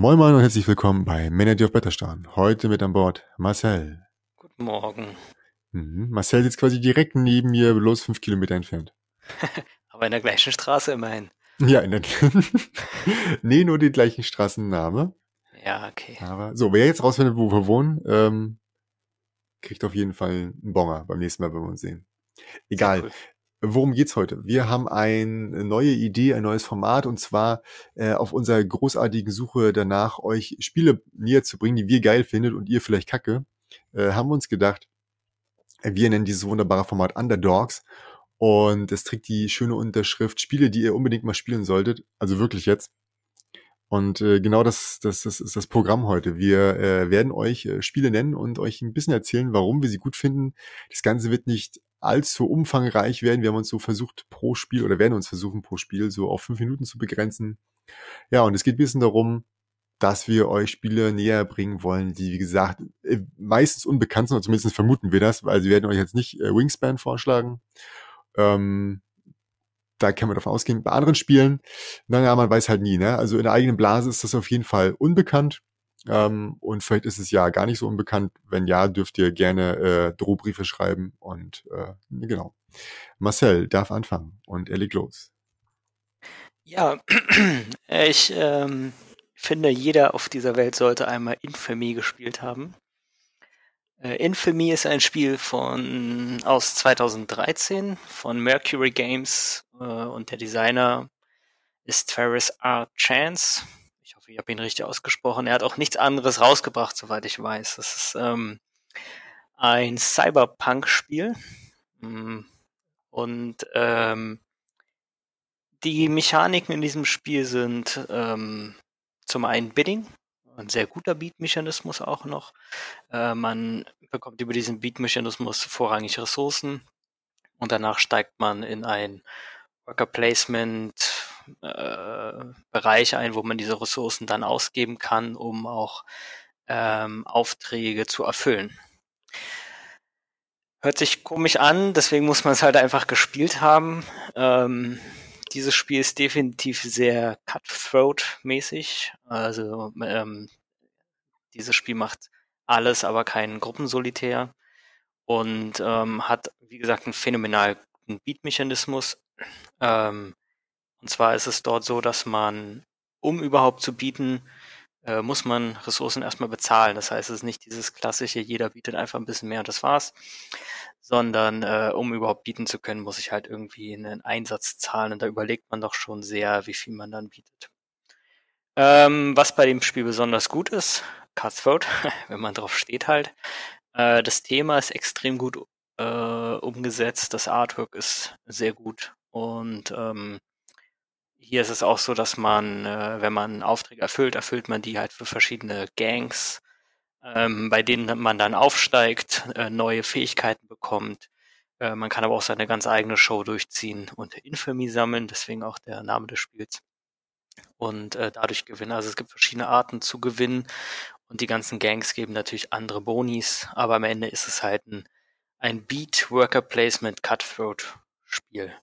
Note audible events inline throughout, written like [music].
Moin Moin und herzlich willkommen bei Manager of Betterstan. Heute mit an Bord Marcel. Guten Morgen. Mhm. Marcel sitzt quasi direkt neben mir, bloß fünf Kilometer entfernt. [laughs] Aber in der gleichen Straße immerhin. Ja, in der [laughs] Nee, nur den gleichen Straßenname. Ja, okay. Aber so, wer jetzt rausfindet, wo wir wohnen, ähm, kriegt auf jeden Fall einen Bonger beim nächsten Mal, wenn wir uns sehen. Egal. Cool. Worum geht's heute? Wir haben eine neue Idee, ein neues Format und zwar äh, auf unserer großartigen Suche danach, euch Spiele näher zu bringen, die wir geil findet und ihr vielleicht kacke, äh, haben wir uns gedacht, wir nennen dieses wunderbare Format Underdogs und es trägt die schöne Unterschrift Spiele, die ihr unbedingt mal spielen solltet, also wirklich jetzt. Und äh, genau das, das, das ist das Programm heute. Wir äh, werden euch äh, Spiele nennen und euch ein bisschen erzählen, warum wir sie gut finden. Das Ganze wird nicht allzu umfangreich werden. Wir haben uns so versucht, pro Spiel oder werden uns versuchen, pro Spiel so auf fünf Minuten zu begrenzen. Ja, und es geht ein bisschen darum, dass wir euch Spiele näher bringen wollen, die, wie gesagt, äh, meistens unbekannt sind, oder zumindest vermuten wir das, weil sie werden euch jetzt nicht äh, Wingspan vorschlagen. Ähm, da kann man davon ausgehen. Bei anderen Spielen, naja, man weiß halt nie, ne? Also in der eigenen Blase ist das auf jeden Fall unbekannt. Ähm, und vielleicht ist es ja gar nicht so unbekannt. Wenn ja, dürft ihr gerne äh, Drohbriefe schreiben. Und äh, genau. Marcel darf anfangen und er legt los. Ja, [clears throat] ich ähm, finde, jeder auf dieser Welt sollte einmal Infamy gespielt haben. Äh, Infamy ist ein Spiel von aus 2013 von Mercury Games äh, und der Designer ist Ferris R. Chance ich habe ihn richtig ausgesprochen. Er hat auch nichts anderes rausgebracht, soweit ich weiß. Das ist ähm, ein Cyberpunk-Spiel. Mm. Und ähm, die Mechaniken in diesem Spiel sind ähm, zum einen Bidding, ein sehr guter Beat-Mechanismus auch noch. Äh, man bekommt über diesen Beat-Mechanismus vorrangig Ressourcen und danach steigt man in ein Worker Placement äh, Bereich ein, wo man diese Ressourcen dann ausgeben kann, um auch ähm, Aufträge zu erfüllen. Hört sich komisch an, deswegen muss man es halt einfach gespielt haben. Ähm, dieses Spiel ist definitiv sehr Cutthroat-mäßig. Also ähm, dieses Spiel macht alles, aber keinen Gruppensolitär und ähm, hat, wie gesagt, einen phänomenal guten Beat-Mechanismus. Ähm, und zwar ist es dort so, dass man, um überhaupt zu bieten, äh, muss man Ressourcen erstmal bezahlen. Das heißt, es ist nicht dieses klassische, jeder bietet einfach ein bisschen mehr und das war's, sondern äh, um überhaupt bieten zu können, muss ich halt irgendwie einen Einsatz zahlen und da überlegt man doch schon sehr, wie viel man dann bietet. Ähm, was bei dem Spiel besonders gut ist, Cutthroat, [laughs] wenn man drauf steht halt, äh, das Thema ist extrem gut äh, umgesetzt, das Artwork ist sehr gut und ähm, hier ist es auch so, dass man, äh, wenn man Aufträge erfüllt, erfüllt man die halt für verschiedene Gangs, ähm, bei denen man dann aufsteigt, äh, neue Fähigkeiten bekommt. Äh, man kann aber auch seine ganz eigene Show durchziehen und Infamy sammeln, deswegen auch der Name des Spiels. Und äh, dadurch gewinnen. Also es gibt verschiedene Arten zu gewinnen und die ganzen Gangs geben natürlich andere Bonis, aber am Ende ist es halt ein, ein Beat Worker Placement Cutthroat Spiel.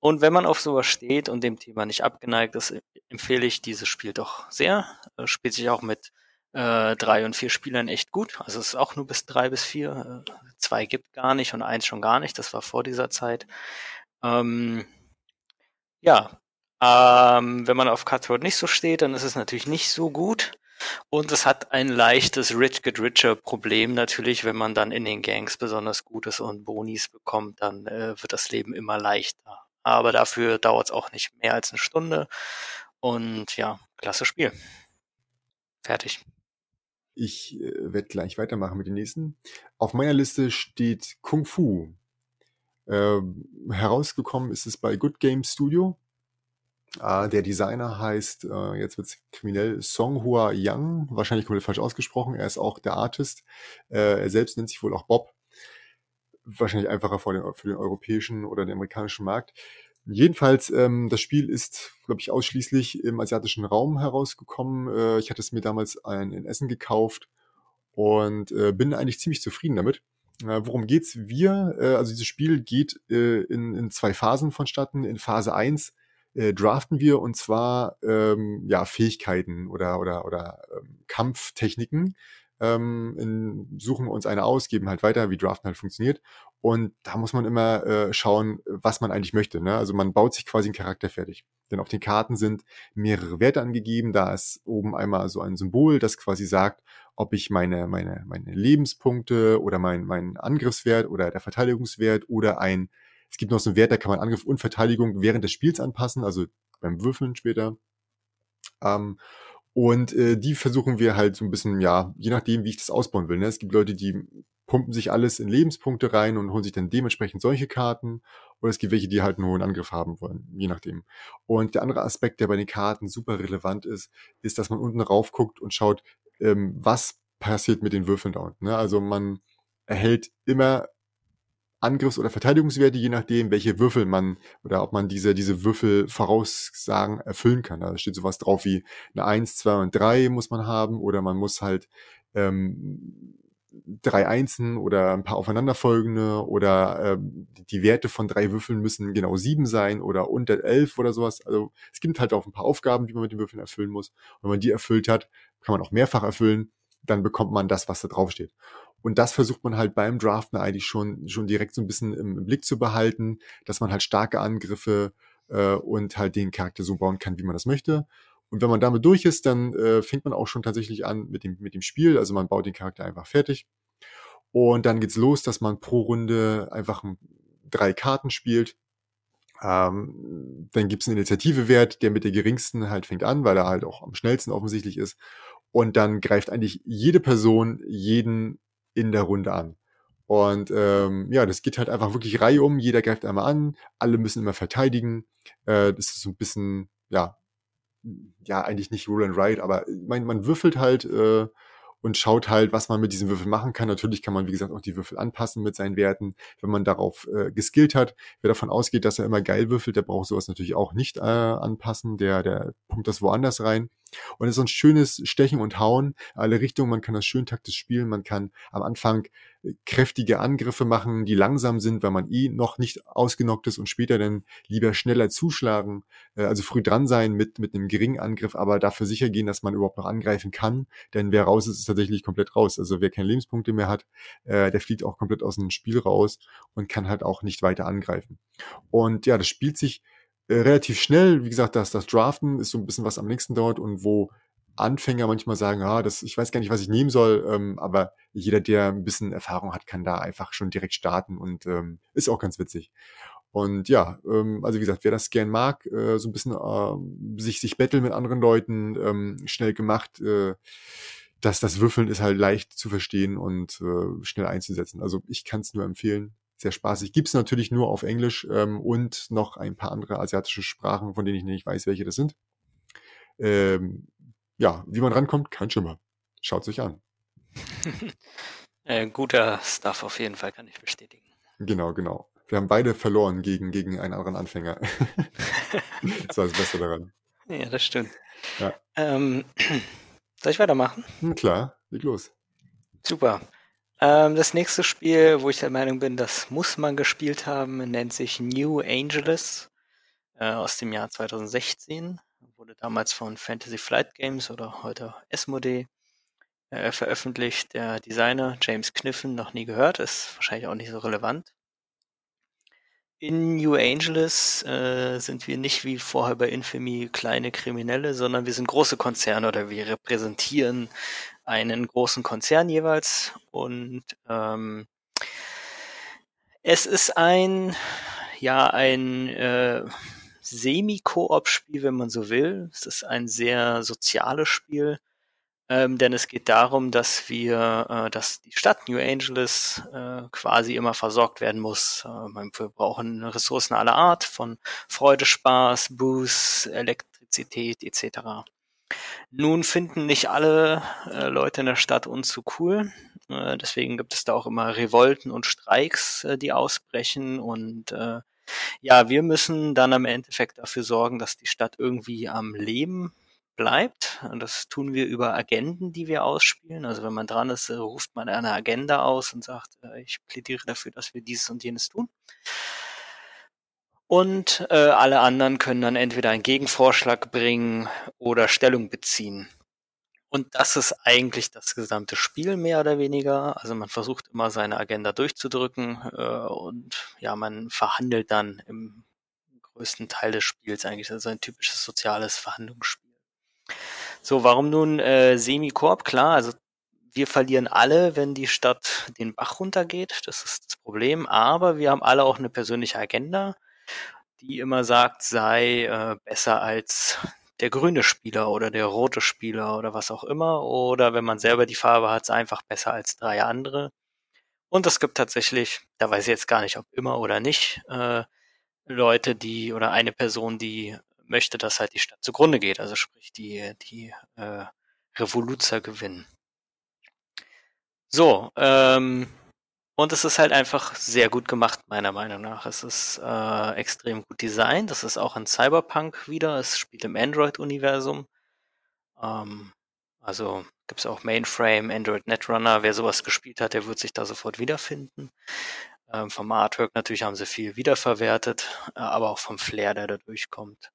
Und wenn man auf sowas steht und dem Thema nicht abgeneigt ist, empfehle ich dieses Spiel doch sehr. Äh, spielt sich auch mit äh, drei und vier Spielern echt gut. Also es ist auch nur bis drei bis vier. Äh, zwei gibt gar nicht und eins schon gar nicht. Das war vor dieser Zeit. Ähm, ja, ähm, wenn man auf Cutthroat nicht so steht, dann ist es natürlich nicht so gut. Und es hat ein leichtes Rich Get Richer Problem natürlich, wenn man dann in den Gangs besonders gut ist und Bonis bekommt, dann äh, wird das Leben immer leichter. Aber dafür dauert es auch nicht mehr als eine Stunde. Und ja, klasse Spiel. Fertig. Ich äh, werde gleich weitermachen mit den nächsten. Auf meiner Liste steht Kung Fu. Äh, herausgekommen ist es bei Good Game Studio. Äh, der Designer heißt, äh, jetzt wird's kriminell, Song Hua Yang, wahrscheinlich komplett falsch ausgesprochen. Er ist auch der Artist. Äh, er selbst nennt sich wohl auch Bob. Wahrscheinlich einfacher für den, für den europäischen oder den amerikanischen Markt. Jedenfalls, ähm, das Spiel ist, glaube ich, ausschließlich im asiatischen Raum herausgekommen. Äh, ich hatte es mir damals ein, in Essen gekauft und äh, bin eigentlich ziemlich zufrieden damit. Äh, worum geht's? Wir, äh, also dieses Spiel geht äh, in, in zwei Phasen vonstatten. In Phase eins äh, draften wir und zwar ähm, ja Fähigkeiten oder oder oder ähm, Kampftechniken. Ähm, in, suchen uns eine aus, geben halt weiter, wie Draften halt funktioniert. Und da muss man immer äh, schauen, was man eigentlich möchte. Ne? Also man baut sich quasi einen Charakter fertig. Denn auf den Karten sind mehrere Werte angegeben. Da ist oben einmal so ein Symbol, das quasi sagt, ob ich meine, meine, meine Lebenspunkte oder mein, mein Angriffswert oder der Verteidigungswert oder ein es gibt noch so einen Wert, da kann man Angriff und Verteidigung während des Spiels anpassen, also beim Würfeln später. Ähm, und äh, die versuchen wir halt so ein bisschen, ja, je nachdem, wie ich das ausbauen will. Ne? Es gibt Leute, die pumpen sich alles in Lebenspunkte rein und holen sich dann dementsprechend solche Karten. Oder es gibt welche, die halt einen hohen Angriff haben wollen, je nachdem. Und der andere Aspekt, der bei den Karten super relevant ist, ist, dass man unten rauf guckt und schaut, ähm, was passiert mit den Würfeln da unten. Ne? Also man erhält immer Angriffs- oder Verteidigungswerte, je nachdem, welche Würfel man oder ob man diese, diese Würfel voraussagen erfüllen kann. Da steht sowas drauf wie eine 1, 2 und 3 muss man haben oder man muss halt ähm, drei Einsen oder ein paar aufeinanderfolgende oder ähm, die Werte von drei Würfeln müssen genau sieben sein oder unter elf oder sowas. Also es gibt halt auch ein paar Aufgaben, die man mit den Würfeln erfüllen muss. Und wenn man die erfüllt hat, kann man auch mehrfach erfüllen, dann bekommt man das, was da drauf steht. Und das versucht man halt beim Draften eigentlich schon, schon direkt so ein bisschen im, im Blick zu behalten, dass man halt starke Angriffe äh, und halt den Charakter so bauen kann, wie man das möchte. Und wenn man damit durch ist, dann äh, fängt man auch schon tatsächlich an mit dem, mit dem Spiel. Also man baut den Charakter einfach fertig. Und dann geht's los, dass man pro Runde einfach drei Karten spielt. Ähm, dann gibt's einen Initiativewert, der mit der geringsten halt fängt an, weil er halt auch am schnellsten offensichtlich ist. Und dann greift eigentlich jede Person jeden in der Runde an. Und ähm, ja, das geht halt einfach wirklich Reihe um. Jeder greift einmal an, alle müssen immer verteidigen. Äh, das ist so ein bisschen, ja, ja, eigentlich nicht Roll and Ride, aber man, man würfelt halt äh, und schaut halt, was man mit diesen Würfeln machen kann. Natürlich kann man, wie gesagt, auch die Würfel anpassen mit seinen Werten, wenn man darauf äh, geskillt hat. Wer davon ausgeht, dass er immer geil würfelt, der braucht sowas natürlich auch nicht äh, anpassen. Der, der pumpt das woanders rein. Und es ist ein schönes Stechen und Hauen, alle Richtungen. Man kann das schön taktisch spielen. Man kann am Anfang äh, kräftige Angriffe machen, die langsam sind, weil man eh noch nicht ausgenockt ist und später dann lieber schneller zuschlagen. Äh, also früh dran sein mit, mit einem geringen Angriff, aber dafür sicher gehen, dass man überhaupt noch angreifen kann. Denn wer raus ist, ist tatsächlich komplett raus. Also wer keine Lebenspunkte mehr hat, äh, der fliegt auch komplett aus dem Spiel raus und kann halt auch nicht weiter angreifen. Und ja, das spielt sich äh, relativ schnell. Wie gesagt, das, das Draften ist so ein bisschen was am nächsten dort und wo Anfänger manchmal sagen, ah, das, ich weiß gar nicht, was ich nehmen soll, ähm, aber jeder, der ein bisschen Erfahrung hat, kann da einfach schon direkt starten und ähm, ist auch ganz witzig. Und ja, ähm, also wie gesagt, wer das gern mag, äh, so ein bisschen äh, sich, sich betteln mit anderen Leuten, ähm, schnell gemacht, äh, dass das Würfeln ist halt leicht zu verstehen und äh, schnell einzusetzen. Also ich kann es nur empfehlen sehr spaßig. Gibt's natürlich nur auf Englisch ähm, und noch ein paar andere asiatische Sprachen, von denen ich nicht weiß, welche das sind. Ähm, ja, wie man rankommt, kein Schimmer. Schaut sich an. [laughs] äh, guter Stuff auf jeden Fall, kann ich bestätigen. Genau, genau. Wir haben beide verloren gegen, gegen einen anderen Anfänger. [laughs] das war das Beste daran. Ja, das stimmt. Ja. Ähm, [clears throat] soll ich weitermachen? Hm, klar, leg los. Super. Ähm, das nächste Spiel, wo ich der Meinung bin, das muss man gespielt haben, nennt sich New Angeles äh, aus dem Jahr 2016. Wurde damals von Fantasy Flight Games oder heute Esmode äh, veröffentlicht. Der Designer James Kniffen noch nie gehört, ist wahrscheinlich auch nicht so relevant. In New Angeles äh, sind wir nicht wie vorher bei Infamy kleine Kriminelle, sondern wir sind große Konzerne oder wir repräsentieren einen großen Konzern jeweils und ähm, es ist ein ja ein äh, Semi-Koop-Spiel, wenn man so will. Es ist ein sehr soziales Spiel, ähm, denn es geht darum, dass wir, äh, dass die Stadt New Angeles äh, quasi immer versorgt werden muss. Äh, wir brauchen Ressourcen aller Art, von Freude, Spaß, Boost, Elektrizität etc. Nun finden nicht alle äh, Leute in der Stadt uns so cool. Äh, deswegen gibt es da auch immer Revolten und Streiks, äh, die ausbrechen. Und äh, ja, wir müssen dann am Endeffekt dafür sorgen, dass die Stadt irgendwie am Leben bleibt. Und das tun wir über Agenden, die wir ausspielen. Also wenn man dran ist, äh, ruft man eine Agenda aus und sagt, äh, ich plädiere dafür, dass wir dieses und jenes tun. Und äh, alle anderen können dann entweder einen Gegenvorschlag bringen oder Stellung beziehen. Und das ist eigentlich das gesamte Spiel mehr oder weniger. Also man versucht immer seine Agenda durchzudrücken äh, und ja, man verhandelt dann im größten Teil des Spiels eigentlich. Also ein typisches soziales Verhandlungsspiel. So, warum nun äh, Semikorb? Klar, also wir verlieren alle, wenn die Stadt den Bach runtergeht. Das ist das Problem. Aber wir haben alle auch eine persönliche Agenda, die immer sagt, sei äh, besser als der grüne Spieler oder der rote Spieler oder was auch immer. Oder wenn man selber die Farbe hat, einfach besser als drei andere. Und es gibt tatsächlich, da weiß ich jetzt gar nicht, ob immer oder nicht, äh, Leute, die oder eine Person, die möchte, dass halt die Stadt zugrunde geht, also sprich die, die äh, Revoluzer gewinnen. So, ähm, und es ist halt einfach sehr gut gemacht, meiner Meinung nach. Es ist äh, extrem gut designt. Das ist auch in Cyberpunk wieder. Es spielt im Android-Universum. Ähm, also gibt es auch Mainframe, Android Netrunner. Wer sowas gespielt hat, der wird sich da sofort wiederfinden. Ähm, vom Artwork natürlich haben sie viel wiederverwertet, äh, aber auch vom Flair, der da durchkommt.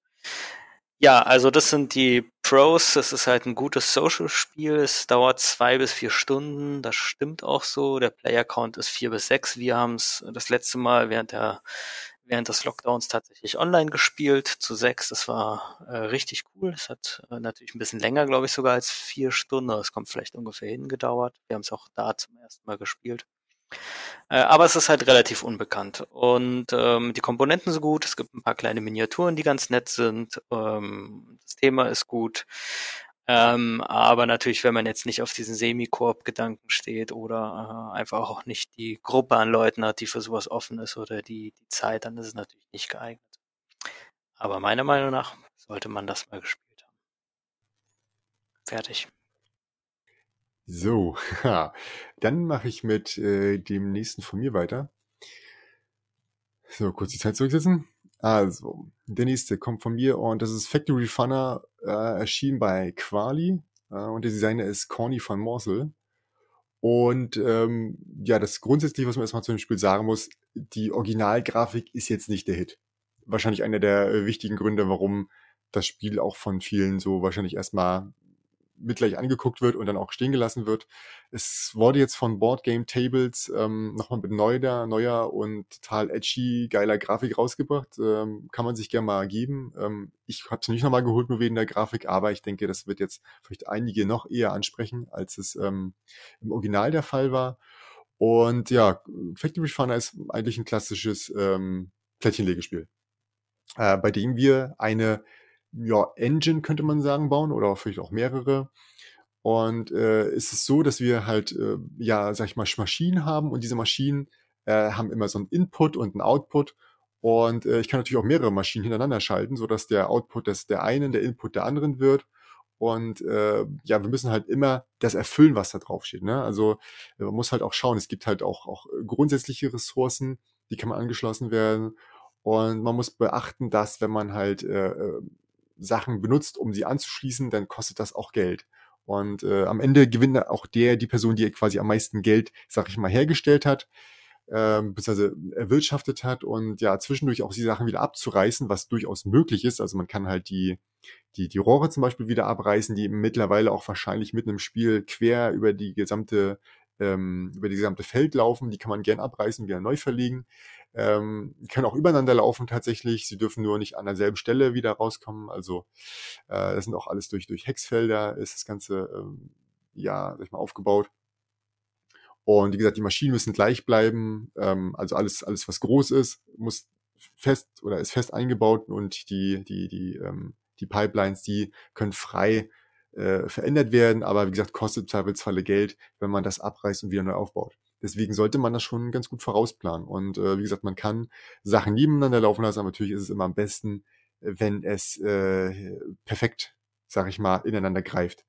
Ja, also das sind die Pros. Es ist halt ein gutes Social-Spiel. Es dauert zwei bis vier Stunden. Das stimmt auch so. Der Player-Count ist vier bis sechs. Wir haben es das letzte Mal während der während des Lockdowns tatsächlich online gespielt zu sechs. Das war äh, richtig cool. Es hat äh, natürlich ein bisschen länger, glaube ich, sogar als vier Stunden. Es kommt vielleicht ungefähr hingedauert. Wir haben es auch da zum ersten Mal gespielt. Äh, aber es ist halt relativ unbekannt. Und ähm, die Komponenten sind gut, es gibt ein paar kleine Miniaturen, die ganz nett sind. Ähm, das Thema ist gut. Ähm, aber natürlich, wenn man jetzt nicht auf diesen Semi-Koop-Gedanken steht oder äh, einfach auch nicht die Gruppe an Leuten hat, die für sowas offen ist oder die, die Zeit, dann ist es natürlich nicht geeignet. Aber meiner Meinung nach sollte man das mal gespielt haben. Fertig. So, [laughs] dann mache ich mit äh, dem nächsten von mir weiter. So, kurz die Zeit zurücksetzen. Also, der nächste kommt von mir und das ist Factory Funner, äh, erschienen bei Quali äh, und der Designer ist Corny von Morsel. Und ähm, ja, das grundsätzlich, was man erstmal zu dem Spiel sagen muss, die Originalgrafik ist jetzt nicht der Hit. Wahrscheinlich einer der äh, wichtigen Gründe, warum das Spiel auch von vielen so wahrscheinlich erstmal mit gleich angeguckt wird und dann auch stehen gelassen wird. Es wurde jetzt von Board Game Tables ähm, nochmal mit neuer, neuer und total edgy, geiler Grafik rausgebracht. Ähm, kann man sich gerne mal geben. Ähm, ich habe es nicht nochmal geholt, nur wegen der Grafik, aber ich denke, das wird jetzt vielleicht einige noch eher ansprechen, als es ähm, im Original der Fall war. Und ja, Factory Funner ist eigentlich ein klassisches ähm, Plättchenlegespiel, äh, bei dem wir eine ja, Engine könnte man sagen, bauen oder vielleicht auch mehrere. Und äh, es ist so, dass wir halt, äh, ja, sag ich mal, Maschinen haben und diese Maschinen äh, haben immer so einen Input und einen Output. Und äh, ich kann natürlich auch mehrere Maschinen hintereinander schalten, so dass der Output des der einen, der Input der anderen wird. Und äh, ja, wir müssen halt immer das erfüllen, was da drauf steht. Ne? Also man muss halt auch schauen, es gibt halt auch, auch grundsätzliche Ressourcen, die kann man angeschlossen werden. Und man muss beachten, dass wenn man halt äh, äh Sachen benutzt, um sie anzuschließen, dann kostet das auch Geld. Und äh, am Ende gewinnt auch der, die Person, die quasi am meisten Geld, sag ich mal, hergestellt hat, ähm, beziehungsweise erwirtschaftet hat und ja, zwischendurch auch die Sachen wieder abzureißen, was durchaus möglich ist. Also man kann halt die, die, die Rohre zum Beispiel wieder abreißen, die mittlerweile auch wahrscheinlich mitten im Spiel quer über die gesamte, ähm, über die gesamte Feld laufen. Die kann man gern abreißen, wieder neu verlegen ähm, können auch übereinander laufen tatsächlich. Sie dürfen nur nicht an derselben Stelle wieder rauskommen. Also äh, das sind auch alles durch, durch Hexfelder ist das Ganze ähm, ja, sag ich mal, aufgebaut. Und wie gesagt, die Maschinen müssen gleich bleiben. Ähm, also alles, alles, was groß ist, muss fest oder ist fest eingebaut und die, die, die, ähm, die Pipelines, die können frei äh, verändert werden, aber wie gesagt, kostet Zweifelsfalle Geld, wenn man das abreißt und wieder neu aufbaut. Deswegen sollte man das schon ganz gut vorausplanen. Und äh, wie gesagt, man kann Sachen nebeneinander laufen lassen, aber natürlich ist es immer am besten, wenn es äh, perfekt, sag ich mal, ineinander greift.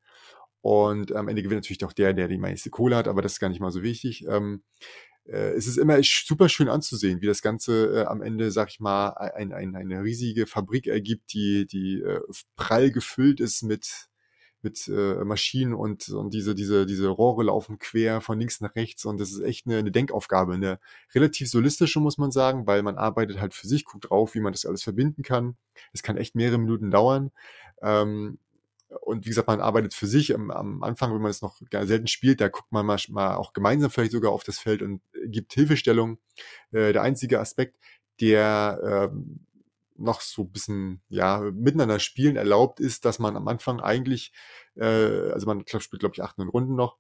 Und am Ende gewinnt natürlich auch der, der die meiste Kohle hat, aber das ist gar nicht mal so wichtig. Ähm, äh, es ist immer super schön anzusehen, wie das Ganze äh, am Ende, sag ich mal, ein, ein, eine riesige Fabrik ergibt, die, die äh, prall gefüllt ist mit mit äh, Maschinen und, und diese, diese, diese Rohre laufen quer von links nach rechts und das ist echt eine, eine Denkaufgabe, eine relativ solistische, muss man sagen, weil man arbeitet halt für sich, guckt drauf, wie man das alles verbinden kann. Es kann echt mehrere Minuten dauern. Ähm, und wie gesagt, man arbeitet für sich. Am, am Anfang, wenn man es noch selten spielt, da guckt man mal, mal auch gemeinsam vielleicht sogar auf das Feld und gibt Hilfestellung. Äh, der einzige Aspekt, der ähm, noch so ein bisschen ja miteinander spielen erlaubt ist, dass man am Anfang eigentlich, äh, also man glaub, spielt glaube ich acht Runden noch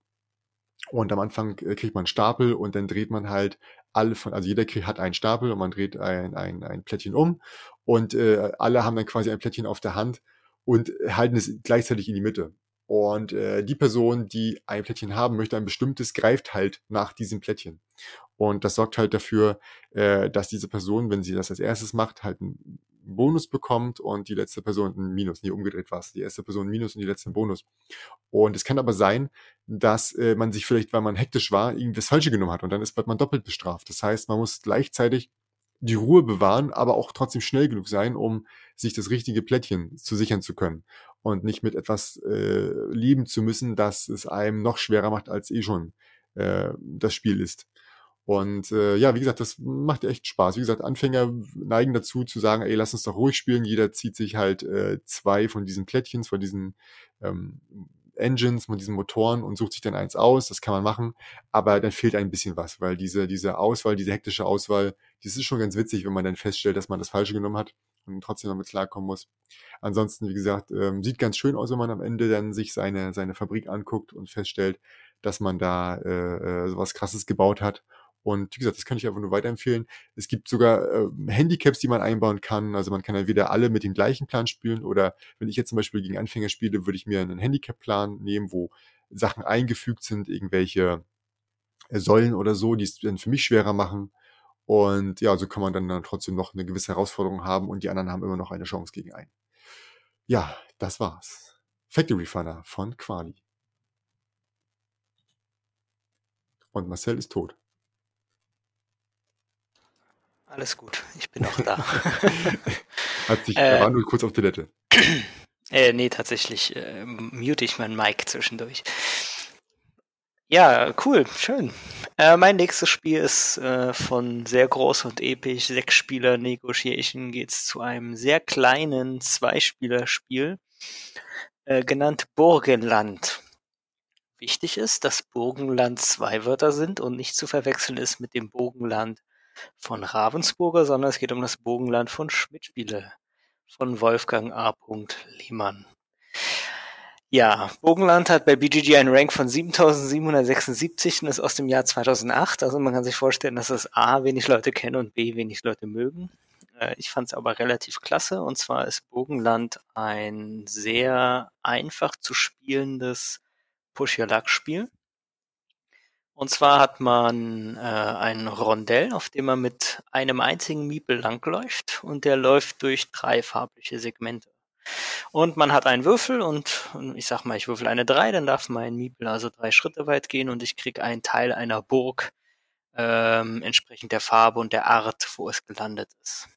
und am Anfang äh, kriegt man einen Stapel und dann dreht man halt alle von, also jeder hat einen Stapel und man dreht ein, ein, ein Plättchen um und äh, alle haben dann quasi ein Plättchen auf der Hand und halten es gleichzeitig in die Mitte. Und äh, die Person, die ein Plättchen haben möchte, ein bestimmtes, greift halt nach diesem Plättchen. Und das sorgt halt dafür, äh, dass diese Person, wenn sie das als erstes macht, halt einen Bonus bekommt und die letzte Person einen Minus. Nie umgedreht war Die erste Person einen Minus und die letzte einen Bonus. Und es kann aber sein, dass äh, man sich vielleicht, weil man hektisch war, irgendwie das Falsche genommen hat und dann ist man doppelt bestraft. Das heißt, man muss gleichzeitig die Ruhe bewahren, aber auch trotzdem schnell genug sein, um sich das richtige Plättchen zu sichern zu können und nicht mit etwas äh, lieben zu müssen, dass es einem noch schwerer macht, als eh schon äh, das Spiel ist. Und äh, ja, wie gesagt, das macht echt Spaß. Wie gesagt, Anfänger neigen dazu zu sagen, ey, lass uns doch ruhig spielen. Jeder zieht sich halt äh, zwei von diesen Plättchens, von diesen ähm, Engines, mit diesen Motoren und sucht sich dann eins aus. Das kann man machen. Aber dann fehlt ein bisschen was, weil diese, diese Auswahl, diese hektische Auswahl, das ist schon ganz witzig, wenn man dann feststellt, dass man das Falsche genommen hat und trotzdem damit klarkommen muss. Ansonsten, wie gesagt, ähm, sieht ganz schön aus, wenn man am Ende dann sich seine, seine Fabrik anguckt und feststellt, dass man da äh, äh sowas krasses gebaut hat und wie gesagt, das kann ich einfach nur weiterempfehlen. Es gibt sogar äh, Handicaps, die man einbauen kann. Also man kann entweder alle mit dem gleichen Plan spielen oder wenn ich jetzt zum Beispiel gegen Anfänger spiele, würde ich mir einen Handicap-Plan nehmen, wo Sachen eingefügt sind, irgendwelche äh, Säulen oder so, die es dann für mich schwerer machen. Und ja, so kann man dann, dann trotzdem noch eine gewisse Herausforderung haben und die anderen haben immer noch eine Chance gegen einen. Ja, das war's. Factory Funner von Quali. Und Marcel ist tot. Alles gut, ich bin auch da. [laughs] Hat sich, äh, war nur kurz auf Toilette. [clears throat] Äh, nee, tatsächlich äh, mute ich mein Mic zwischendurch. Ja, cool, schön. Äh, mein nächstes Spiel ist äh, von sehr groß und episch, sechs Spieler Negotiation geht's zu einem sehr kleinen Zweispieler-Spiel, äh, genannt Burgenland. Wichtig ist, dass Burgenland zwei Wörter sind und nicht zu verwechseln ist mit dem Burgenland von Ravensburger, sondern es geht um das Bogenland von Schmidtspiele von Wolfgang A. Lehmann. Ja, Bogenland hat bei BGG einen Rank von 7776 und ist aus dem Jahr 2008. Also man kann sich vorstellen, dass das A wenig Leute kennen und B wenig Leute mögen. Äh, ich fand es aber relativ klasse. Und zwar ist Bogenland ein sehr einfach zu spielendes Push-Your-Luck-Spiel. Und zwar hat man äh, ein Rondell, auf dem man mit einem einzigen Miepel langläuft und der läuft durch drei farbliche Segmente. Und man hat einen Würfel und, und ich sag mal, ich würfel eine drei, dann darf mein Miepel also drei Schritte weit gehen und ich krieg einen Teil einer Burg ähm, entsprechend der Farbe und der Art, wo es gelandet ist.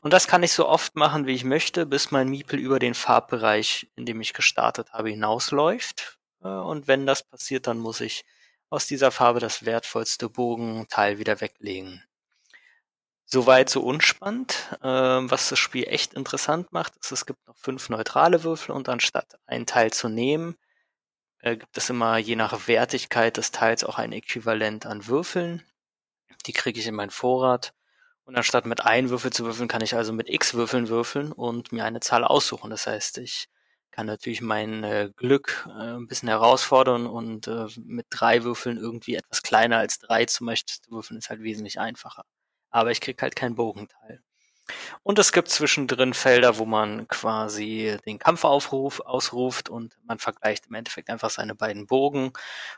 Und das kann ich so oft machen, wie ich möchte, bis mein Miepel über den Farbbereich, in dem ich gestartet habe, hinausläuft. Äh, und wenn das passiert, dann muss ich aus dieser Farbe das wertvollste Bogenteil wieder weglegen. Soweit so unspannend. Ähm, was das Spiel echt interessant macht, ist, es gibt noch fünf neutrale Würfel und anstatt ein Teil zu nehmen, äh, gibt es immer je nach Wertigkeit des Teils auch ein Äquivalent an Würfeln. Die kriege ich in meinen Vorrat. Und anstatt mit einem Würfel zu würfeln, kann ich also mit x Würfeln würfeln und mir eine Zahl aussuchen. Das heißt, ich kann natürlich mein äh, Glück äh, ein bisschen herausfordern und äh, mit drei Würfeln irgendwie etwas kleiner als drei zum Beispiel zu würfeln ist halt wesentlich einfacher. Aber ich krieg halt kein Bogenteil. Und es gibt zwischendrin Felder, wo man quasi den Kampfaufruf ausruft und man vergleicht im Endeffekt einfach seine beiden Bogen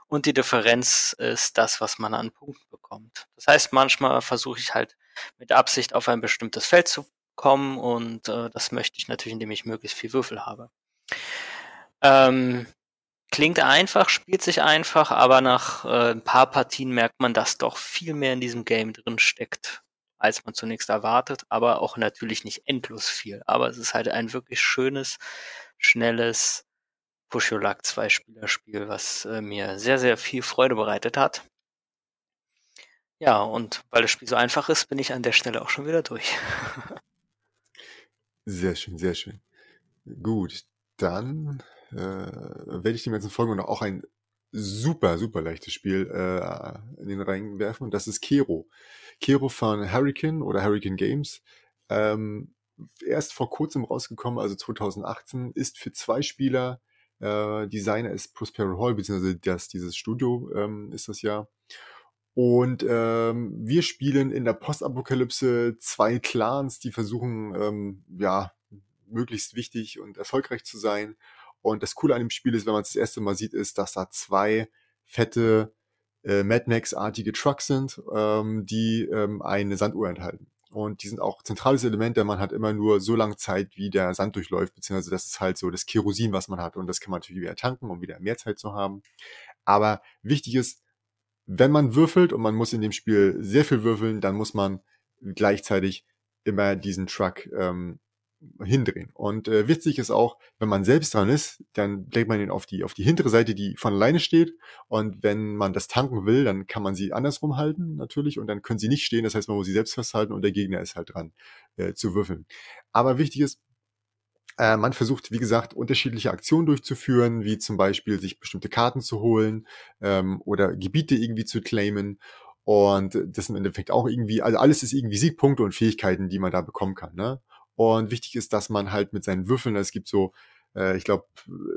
und die Differenz ist das, was man an Punkten bekommt. Das heißt, manchmal versuche ich halt mit Absicht auf ein bestimmtes Feld zu kommen und äh, das möchte ich natürlich, indem ich möglichst viel Würfel habe. Ähm, klingt einfach, spielt sich einfach, aber nach äh, ein paar Partien merkt man, dass doch viel mehr in diesem Game drin steckt, als man zunächst erwartet, aber auch natürlich nicht endlos viel. Aber es ist halt ein wirklich schönes, schnelles Push Your Luck Zwei-Spieler-Spiel, was äh, mir sehr, sehr viel Freude bereitet hat. Ja, und weil das Spiel so einfach ist, bin ich an der Stelle auch schon wieder durch. [laughs] sehr schön, sehr schön. Gut, dann äh, werde ich dem ganzen Folgen noch auch ein super, super leichtes Spiel äh, in den Rang werfen und das ist Kero. Kero von Hurricane oder Hurricane Games. Ähm, erst vor kurzem rausgekommen, also 2018, ist für zwei Spieler. Äh, Designer ist Prospero Hall, beziehungsweise das, dieses Studio ähm, ist das ja. Und ähm, wir spielen in der Postapokalypse zwei Clans, die versuchen, ähm, ja, möglichst wichtig und erfolgreich zu sein. Und das Coole an dem Spiel ist, wenn man es das erste Mal sieht, ist, dass da zwei fette äh, Mad Max-artige Trucks sind, ähm, die ähm, eine Sanduhr enthalten. Und die sind auch zentrales Element, denn man hat immer nur so lange Zeit, wie der Sand durchläuft, beziehungsweise das ist halt so das Kerosin, was man hat. Und das kann man natürlich wieder tanken, um wieder mehr Zeit zu haben. Aber wichtig ist, wenn man würfelt und man muss in dem Spiel sehr viel würfeln, dann muss man gleichzeitig immer diesen Truck ähm, hindrehen. Und äh, witzig ist auch, wenn man selbst dran ist, dann legt man ihn auf die, auf die hintere Seite, die von alleine steht. Und wenn man das tanken will, dann kann man sie andersrum halten, natürlich. Und dann können sie nicht stehen. Das heißt, man muss sie selbst festhalten und der Gegner ist halt dran äh, zu würfeln. Aber wichtig ist, äh, man versucht, wie gesagt, unterschiedliche Aktionen durchzuführen, wie zum Beispiel sich bestimmte Karten zu holen ähm, oder Gebiete irgendwie zu claimen. Und das im Endeffekt auch irgendwie, also alles ist irgendwie Siegpunkte und Fähigkeiten, die man da bekommen kann. Ne? Und wichtig ist, dass man halt mit seinen Würfeln, es gibt so, äh, ich glaube,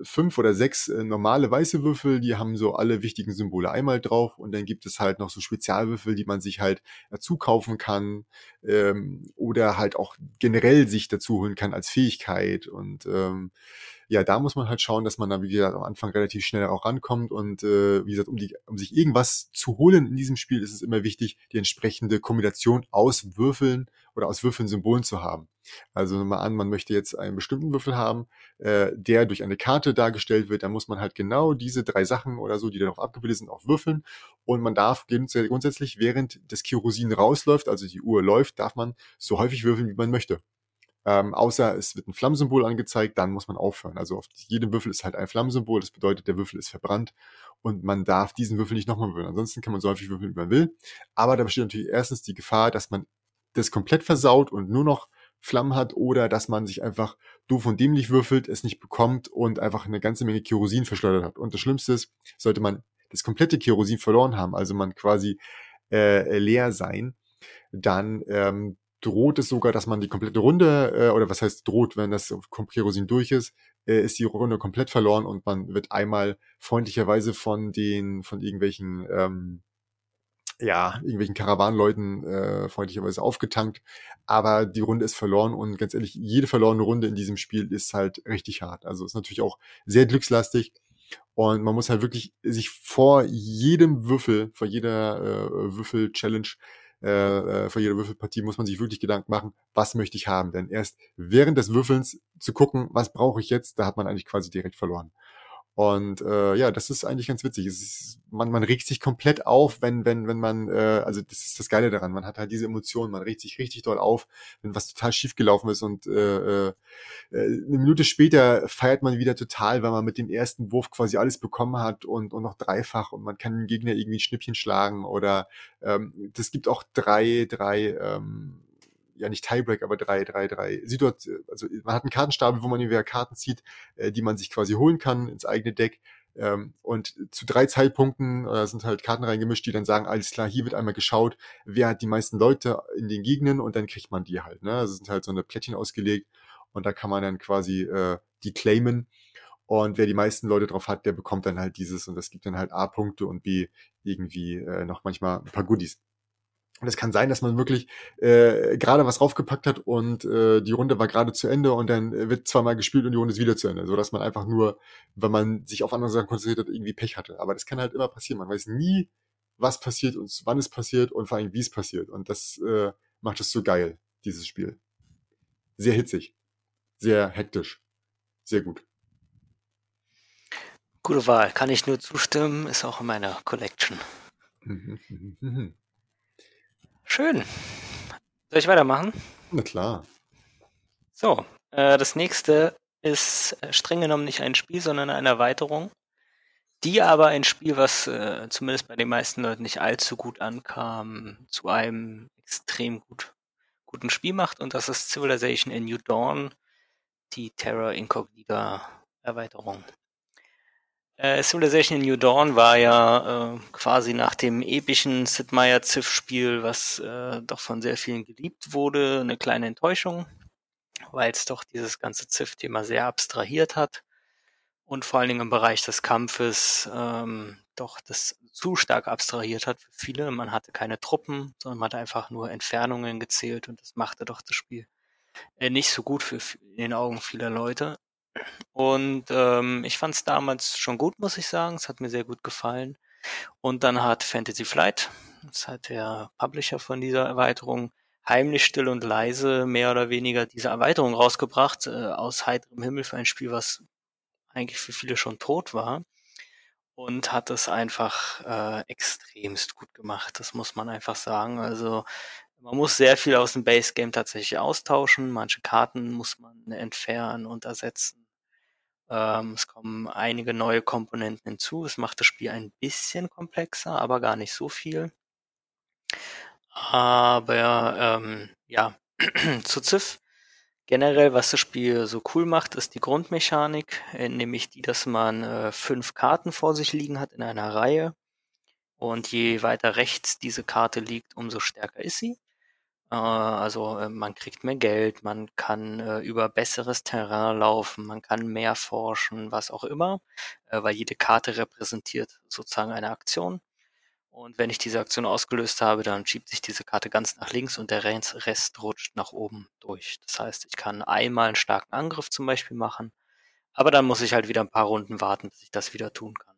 fünf oder sechs äh, normale weiße Würfel, die haben so alle wichtigen Symbole einmal drauf. Und dann gibt es halt noch so Spezialwürfel, die man sich halt dazu kaufen kann ähm, oder halt auch generell sich dazu holen kann als Fähigkeit. Und ähm, ja, da muss man halt schauen, dass man dann, wie gesagt, am Anfang relativ schnell auch rankommt. Und äh, wie gesagt, um, die, um sich irgendwas zu holen in diesem Spiel, ist es immer wichtig, die entsprechende Kombination aus Würfeln oder aus Würfeln Symbolen zu haben. Also wir an, man möchte jetzt einen bestimmten Würfel haben, äh, der durch eine Karte dargestellt wird, dann muss man halt genau diese drei Sachen oder so, die darauf abgebildet sind, auch würfeln. Und man darf grundsätzlich, während das Kerosin rausläuft, also die Uhr läuft, darf man so häufig würfeln, wie man möchte. Ähm, außer es wird ein Flammensymbol angezeigt, dann muss man aufhören. Also auf jedem Würfel ist halt ein Flammensymbol, das bedeutet, der Würfel ist verbrannt und man darf diesen Würfel nicht nochmal würfeln. Ansonsten kann man so häufig würfeln, wie man will. Aber da besteht natürlich erstens die Gefahr, dass man das komplett versaut und nur noch Flammen hat oder dass man sich einfach doof und dämlich würfelt, es nicht bekommt und einfach eine ganze Menge Kerosin verschleudert hat. Und das Schlimmste ist, sollte man das komplette Kerosin verloren haben, also man quasi äh, leer sein, dann ähm, droht es sogar, dass man die komplette Runde, äh, oder was heißt droht, wenn das Kerosin durch ist, äh, ist die Runde komplett verloren und man wird einmal freundlicherweise von den, von irgendwelchen, ähm, ja, irgendwelchen Karawanleuten äh, freundlicherweise aufgetankt. Aber die Runde ist verloren und ganz ehrlich, jede verlorene Runde in diesem Spiel ist halt richtig hart. Also ist natürlich auch sehr glückslastig. Und man muss halt wirklich sich vor jedem Würfel, vor jeder äh, Würfel-Challenge äh, äh, vor jeder Würfelpartie muss man sich wirklich Gedanken machen, was möchte ich haben. Denn erst während des Würfelns zu gucken, was brauche ich jetzt, da hat man eigentlich quasi direkt verloren. Und äh, ja, das ist eigentlich ganz witzig. Ist, man, man regt sich komplett auf, wenn, wenn, wenn man, äh, also das ist das Geile daran, man hat halt diese Emotionen, man regt sich richtig doll auf, wenn was total schief gelaufen ist und äh, äh, eine Minute später feiert man wieder total, weil man mit dem ersten Wurf quasi alles bekommen hat und, und noch dreifach und man kann den Gegner irgendwie ein Schnippchen schlagen oder ähm, das gibt auch drei, drei ähm, ja nicht Tiebreak, aber drei, drei, drei Situationen, also man hat einen Kartenstapel, wo man wieder Karten zieht, äh, die man sich quasi holen kann ins eigene Deck. Ähm, und zu drei Zeitpunkten äh, sind halt Karten reingemischt, die dann sagen, alles klar, hier wird einmal geschaut, wer hat die meisten Leute in den Gegenden und dann kriegt man die halt. Ne? Also sind halt so eine Plättchen ausgelegt und da kann man dann quasi äh, die claimen. Und wer die meisten Leute drauf hat, der bekommt dann halt dieses und das gibt dann halt A-Punkte und B irgendwie äh, noch manchmal ein paar Goodies. Und es kann sein, dass man wirklich äh, gerade was raufgepackt hat und äh, die Runde war gerade zu Ende und dann wird zweimal gespielt und die Runde ist wieder zu Ende, so dass man einfach nur, wenn man sich auf andere Sachen konzentriert hat, irgendwie Pech hatte. Aber das kann halt immer passieren. Man weiß nie, was passiert und wann es passiert und vor allem wie es passiert. Und das äh, macht es so geil, dieses Spiel. Sehr hitzig, sehr hektisch, sehr gut. Gute Wahl, kann ich nur zustimmen, ist auch in meiner Collection. [laughs] Schön. Soll ich weitermachen? Na klar. So, äh, das nächste ist äh, streng genommen nicht ein Spiel, sondern eine Erweiterung, die aber ein Spiel, was äh, zumindest bei den meisten Leuten nicht allzu gut ankam, zu einem extrem gut, guten Spiel macht und das ist Civilization in New Dawn, die Terra Incognita Erweiterung. Äh, Civilization in New Dawn war ja äh, quasi nach dem epischen Sid Meier Ziff-Spiel, was äh, doch von sehr vielen geliebt wurde, eine kleine Enttäuschung, weil es doch dieses ganze Ziff-Thema sehr abstrahiert hat und vor allen Dingen im Bereich des Kampfes ähm, doch das zu stark abstrahiert hat für viele. Man hatte keine Truppen, sondern man hat einfach nur Entfernungen gezählt und das machte doch das Spiel äh, nicht so gut für in den Augen vieler Leute. Und ähm, ich fand es damals schon gut, muss ich sagen. Es hat mir sehr gut gefallen. Und dann hat Fantasy Flight, das hat der Publisher von dieser Erweiterung, heimlich still und leise mehr oder weniger diese Erweiterung rausgebracht, äh, aus heiterem Himmel für ein Spiel, was eigentlich für viele schon tot war. Und hat es einfach äh, extremst gut gemacht, das muss man einfach sagen. Also man muss sehr viel aus dem Base Game tatsächlich austauschen. Manche Karten muss man entfernen und ersetzen. Ähm, es kommen einige neue Komponenten hinzu. Es macht das Spiel ein bisschen komplexer, aber gar nicht so viel. Aber ähm, ja, [clears throat] zu Ziff. Generell, was das Spiel so cool macht, ist die Grundmechanik, äh, nämlich die, dass man äh, fünf Karten vor sich liegen hat in einer Reihe. Und je weiter rechts diese Karte liegt, umso stärker ist sie. Äh, also äh, man kriegt mehr Geld, man kann äh, über besseres Terrain laufen, man kann mehr forschen, was auch immer, weil jede Karte repräsentiert sozusagen eine Aktion. Und wenn ich diese Aktion ausgelöst habe, dann schiebt sich diese Karte ganz nach links und der Rest rutscht nach oben durch. Das heißt, ich kann einmal einen starken Angriff zum Beispiel machen, aber dann muss ich halt wieder ein paar Runden warten, bis ich das wieder tun kann.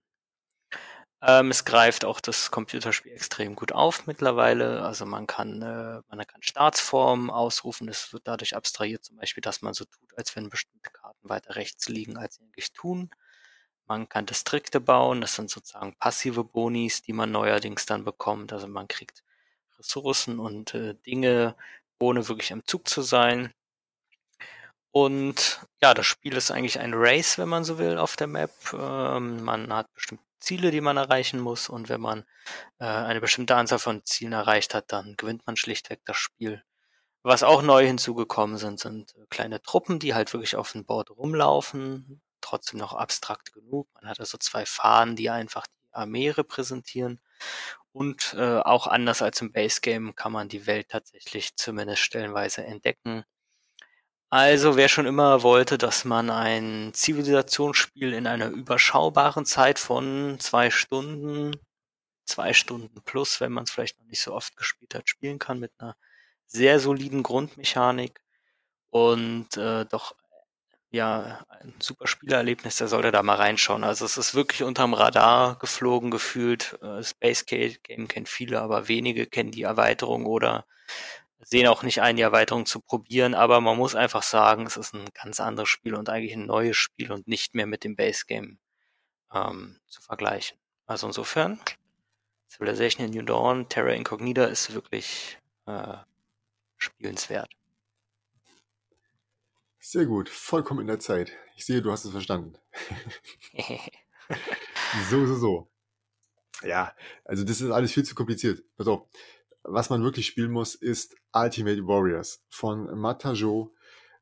Ähm, es greift auch das Computerspiel extrem gut auf mittlerweile. Also man kann, äh, man kann Staatsformen ausrufen. Es wird dadurch abstrahiert, zum Beispiel, dass man so tut, als wenn bestimmte Karten weiter rechts liegen, als sie eigentlich tun. Man kann Distrikte bauen. Das sind sozusagen passive Bonis, die man neuerdings dann bekommt. Also man kriegt Ressourcen und äh, Dinge, ohne wirklich im Zug zu sein. Und ja, das Spiel ist eigentlich ein Race, wenn man so will, auf der Map. Ähm, man hat bestimmte Ziele, die man erreichen muss. Und wenn man äh, eine bestimmte Anzahl von Zielen erreicht hat, dann gewinnt man schlichtweg das Spiel. Was auch neu hinzugekommen sind, sind äh, kleine Truppen, die halt wirklich auf dem Board rumlaufen. Trotzdem noch abstrakt genug. Man hat also zwei Fahnen, die einfach die Armee repräsentieren. Und äh, auch anders als im Base Game kann man die Welt tatsächlich zumindest stellenweise entdecken. Also wer schon immer wollte, dass man ein Zivilisationsspiel in einer überschaubaren Zeit von zwei Stunden, zwei Stunden plus, wenn man es vielleicht noch nicht so oft gespielt hat, spielen kann mit einer sehr soliden Grundmechanik und äh, doch ja ein super Spielerlebnis, der sollte da mal reinschauen. Also es ist wirklich unterm Radar geflogen gefühlt. Äh, Space Game kennt viele, aber wenige kennen die Erweiterung oder sehen auch nicht ein, die Erweiterung zu probieren, aber man muss einfach sagen, es ist ein ganz anderes Spiel und eigentlich ein neues Spiel und nicht mehr mit dem Base Game ähm, zu vergleichen. Also insofern, Civilization in New Dawn, Terra Incognita ist wirklich äh, spielenswert. Sehr gut, vollkommen in der Zeit. Ich sehe, du hast es verstanden. [laughs] so, so, so. Ja, also das ist alles viel zu kompliziert. Pass auf was man wirklich spielen muss, ist Ultimate Warriors von Matajo.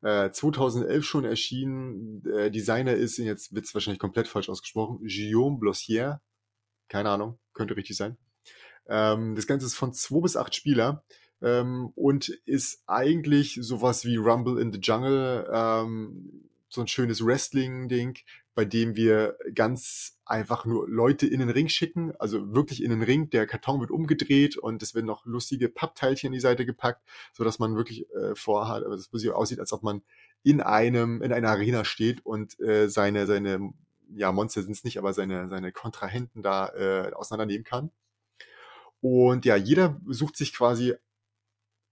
Äh, 2011 schon erschienen. Der Designer ist, jetzt wird es wahrscheinlich komplett falsch ausgesprochen, Guillaume Blossier. Keine Ahnung, könnte richtig sein. Ähm, das Ganze ist von zwei bis acht Spieler ähm, und ist eigentlich sowas wie Rumble in the Jungle, ähm, so ein schönes Wrestling-Ding, bei dem wir ganz einfach nur Leute in den Ring schicken, also wirklich in den Ring. Der Karton wird umgedreht und es werden noch lustige Pappteilchen an die Seite gepackt, so dass man wirklich äh, vorhat, das wirklich aussieht, als ob man in einem in einer Arena steht und äh, seine seine ja Monster sind es nicht, aber seine seine Kontrahenten da äh, auseinandernehmen kann. Und ja, jeder sucht sich quasi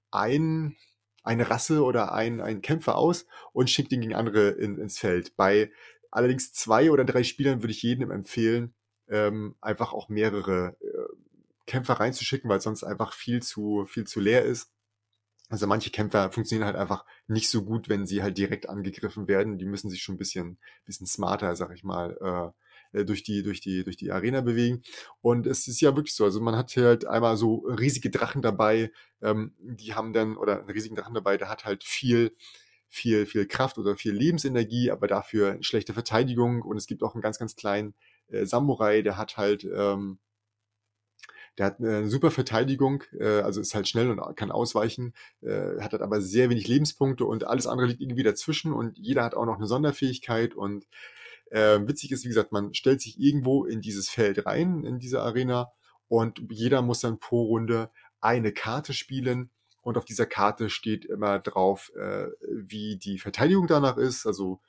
ein eine Rasse oder ein, ein Kämpfer aus und schickt ihn gegen andere in, ins Feld. Bei allerdings zwei oder drei Spielern würde ich jedem empfehlen, ähm, einfach auch mehrere äh, Kämpfer reinzuschicken, weil sonst einfach viel zu, viel zu leer ist. Also manche Kämpfer funktionieren halt einfach nicht so gut, wenn sie halt direkt angegriffen werden. Die müssen sich schon ein bisschen, bisschen smarter, sag ich mal, äh, äh durch die, durch die, durch die Arena bewegen. Und es ist ja wirklich so. Also man hat hier halt einmal so riesige Drachen dabei, ähm, die haben dann, oder einen riesigen Drachen dabei, der hat halt viel, viel, viel Kraft oder viel Lebensenergie, aber dafür schlechte Verteidigung. Und es gibt auch einen ganz, ganz kleinen äh, Samurai, der hat halt, ähm, der hat eine super Verteidigung, äh, also ist halt schnell und kann ausweichen, äh, hat halt aber sehr wenig Lebenspunkte und alles andere liegt irgendwie dazwischen und jeder hat auch noch eine Sonderfähigkeit und äh, witzig ist, wie gesagt, man stellt sich irgendwo in dieses Feld rein, in diese Arena und jeder muss dann pro Runde eine Karte spielen und auf dieser Karte steht immer drauf, äh, wie die Verteidigung danach ist, also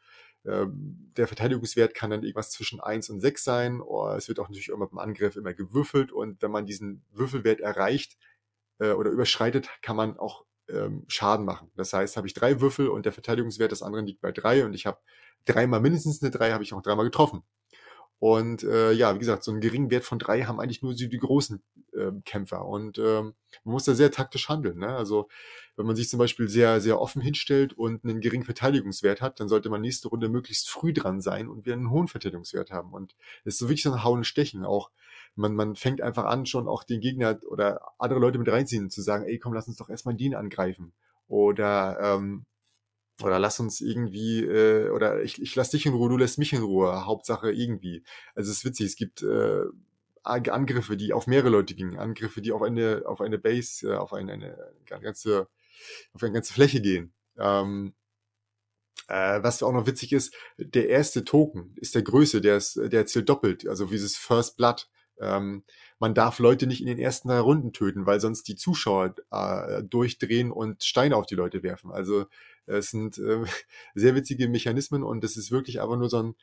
ähm, der Verteidigungswert kann dann irgendwas zwischen 1 und 6 sein. Oh, es wird auch natürlich immer beim Angriff immer gewürfelt und wenn man diesen Würfelwert erreicht äh, oder überschreitet, kann man auch ähm, Schaden machen. Das heißt, habe ich drei Würfel und der Verteidigungswert des anderen liegt bei drei und ich habe dreimal mindestens eine drei, habe ich auch dreimal getroffen. Und äh, ja, wie gesagt, so einen geringen Wert von drei haben eigentlich nur die, die großen äh, Kämpfer. Und ähm, man muss da sehr taktisch handeln. Ne? Also wenn man sich zum Beispiel sehr, sehr offen hinstellt und einen geringen Verteidigungswert hat, dann sollte man nächste Runde möglichst früh dran sein und wir einen hohen Verteidigungswert haben. Und es ist so wirklich so ein Hauen und Stechen. Auch man, man fängt einfach an, schon auch den Gegner oder andere Leute mit reinziehen, zu sagen, ey komm, lass uns doch erstmal den angreifen. Oder ähm, oder lass uns irgendwie, äh, oder ich, ich lass dich in Ruhe, du lässt mich in Ruhe. Hauptsache irgendwie. Also es ist witzig, es gibt äh, Angriffe, die auf mehrere Leute gingen, Angriffe, die auf eine, auf eine Base, äh, auf eine, eine ganze, auf eine ganze Fläche gehen. Ähm, äh, was auch noch witzig ist, der erste Token ist der Größe, der ist, der zählt doppelt, also wie dieses First Blood. Ähm, man darf Leute nicht in den ersten drei Runden töten, weil sonst die Zuschauer äh, durchdrehen und Steine auf die Leute werfen. Also es sind äh, [laughs] sehr witzige Mechanismen und es ist wirklich einfach nur so ein,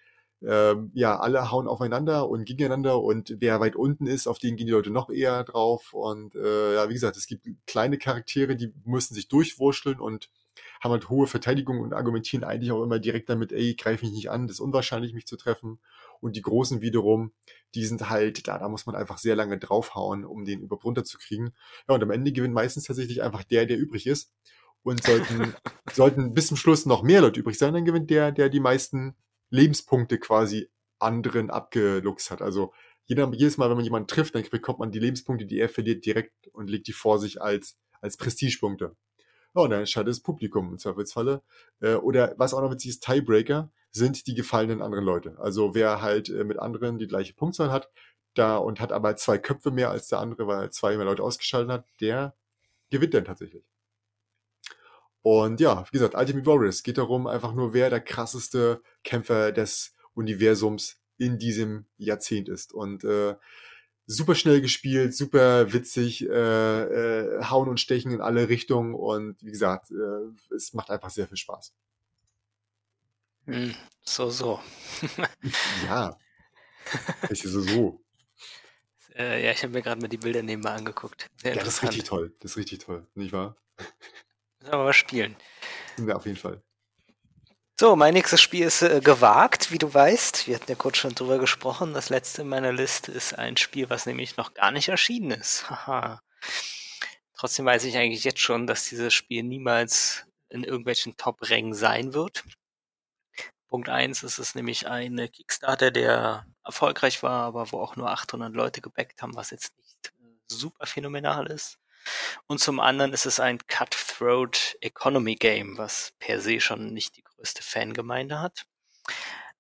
äh, ja, alle hauen aufeinander und gegeneinander und wer weit unten ist, auf den gehen die Leute noch eher drauf. Und äh, ja, wie gesagt, es gibt kleine Charaktere, die müssen sich durchwurschteln und haben halt hohe Verteidigung und argumentieren eigentlich auch immer direkt damit, ey, greif mich nicht an, das ist unwahrscheinlich, mich zu treffen. Und die Großen wiederum, die sind halt, da, da muss man einfach sehr lange draufhauen, um den überhaupt runterzukriegen. Ja, und am Ende gewinnt meistens tatsächlich einfach der, der übrig ist. Und sollten, [laughs] sollten bis zum Schluss noch mehr Leute übrig sein, dann gewinnt der, der die meisten Lebenspunkte quasi anderen abgeluchst hat. Also jeder, jedes Mal, wenn man jemanden trifft, dann bekommt man die Lebenspunkte, die er verliert, direkt und legt die vor sich als, als Prestigepunkte. Ja, und dann entscheidet das Publikum im Zweifelsfalle. Äh, oder was auch noch witzig ist, Tiebreaker sind die gefallenen anderen Leute. Also wer halt äh, mit anderen die gleiche Punktzahl hat, da und hat aber zwei Köpfe mehr als der andere, weil er zwei mehr Leute ausgeschaltet hat, der gewinnt dann tatsächlich. Und ja, wie gesagt, Ultimate Warriors geht darum, einfach nur, wer der krasseste Kämpfer des Universums in diesem Jahrzehnt ist. Und äh, super schnell gespielt, super witzig, äh, äh, hauen und stechen in alle Richtungen und wie gesagt, äh, es macht einfach sehr viel Spaß. Hm, so, so. [laughs] ja. [laughs] Welche so, so. Äh, ja, ich habe mir gerade mal die Bilder nebenbei angeguckt. Sehr ja, das ist richtig toll. Das ist richtig toll, nicht wahr? Müssen wir mal spielen. Ja, auf jeden Fall. So, mein nächstes Spiel ist äh, gewagt, wie du weißt. Wir hatten ja kurz schon drüber gesprochen. Das letzte in meiner Liste ist ein Spiel, was nämlich noch gar nicht erschienen ist. [laughs] Haha. Trotzdem weiß ich eigentlich jetzt schon, dass dieses Spiel niemals in irgendwelchen Top-Rängen sein wird. Punkt eins ist es nämlich ein Kickstarter, der erfolgreich war, aber wo auch nur 800 Leute gebackt haben, was jetzt nicht äh, super phänomenal ist. Und zum anderen ist es ein Cutthroat Economy Game, was per se schon nicht die größte Fangemeinde hat.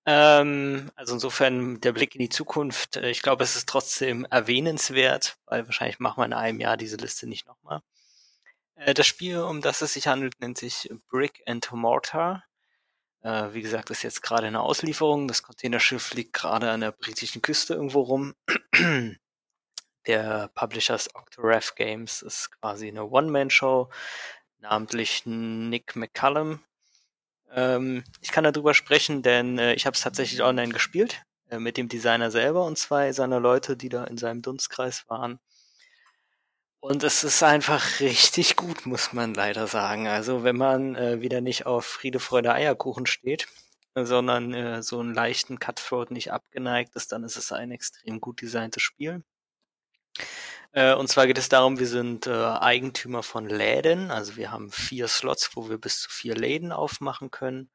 Ähm, also insofern der Blick in die Zukunft. Äh, ich glaube, es ist trotzdem erwähnenswert, weil wahrscheinlich machen wir in einem Jahr diese Liste nicht nochmal. Äh, das Spiel, um das es sich handelt, nennt sich Brick and Mortar. Äh, wie gesagt, ist jetzt gerade eine Auslieferung. Das Containerschiff liegt gerade an der britischen Küste irgendwo rum [clears throat] der Publishers Octoref Games ist quasi eine One-Man-Show, namentlich Nick McCallum. Ähm, ich kann darüber sprechen, denn äh, ich habe es tatsächlich online gespielt äh, mit dem Designer selber und zwei seiner Leute, die da in seinem Dunstkreis waren. Und es ist einfach richtig gut, muss man leider sagen. Also wenn man äh, wieder nicht auf Friede, Freude, Eierkuchen steht, sondern äh, so einen leichten Cutthroat nicht abgeneigt ist, dann ist es ein extrem gut designtes Spiel. Äh, und zwar geht es darum, wir sind äh, Eigentümer von Läden. Also wir haben vier Slots, wo wir bis zu vier Läden aufmachen können.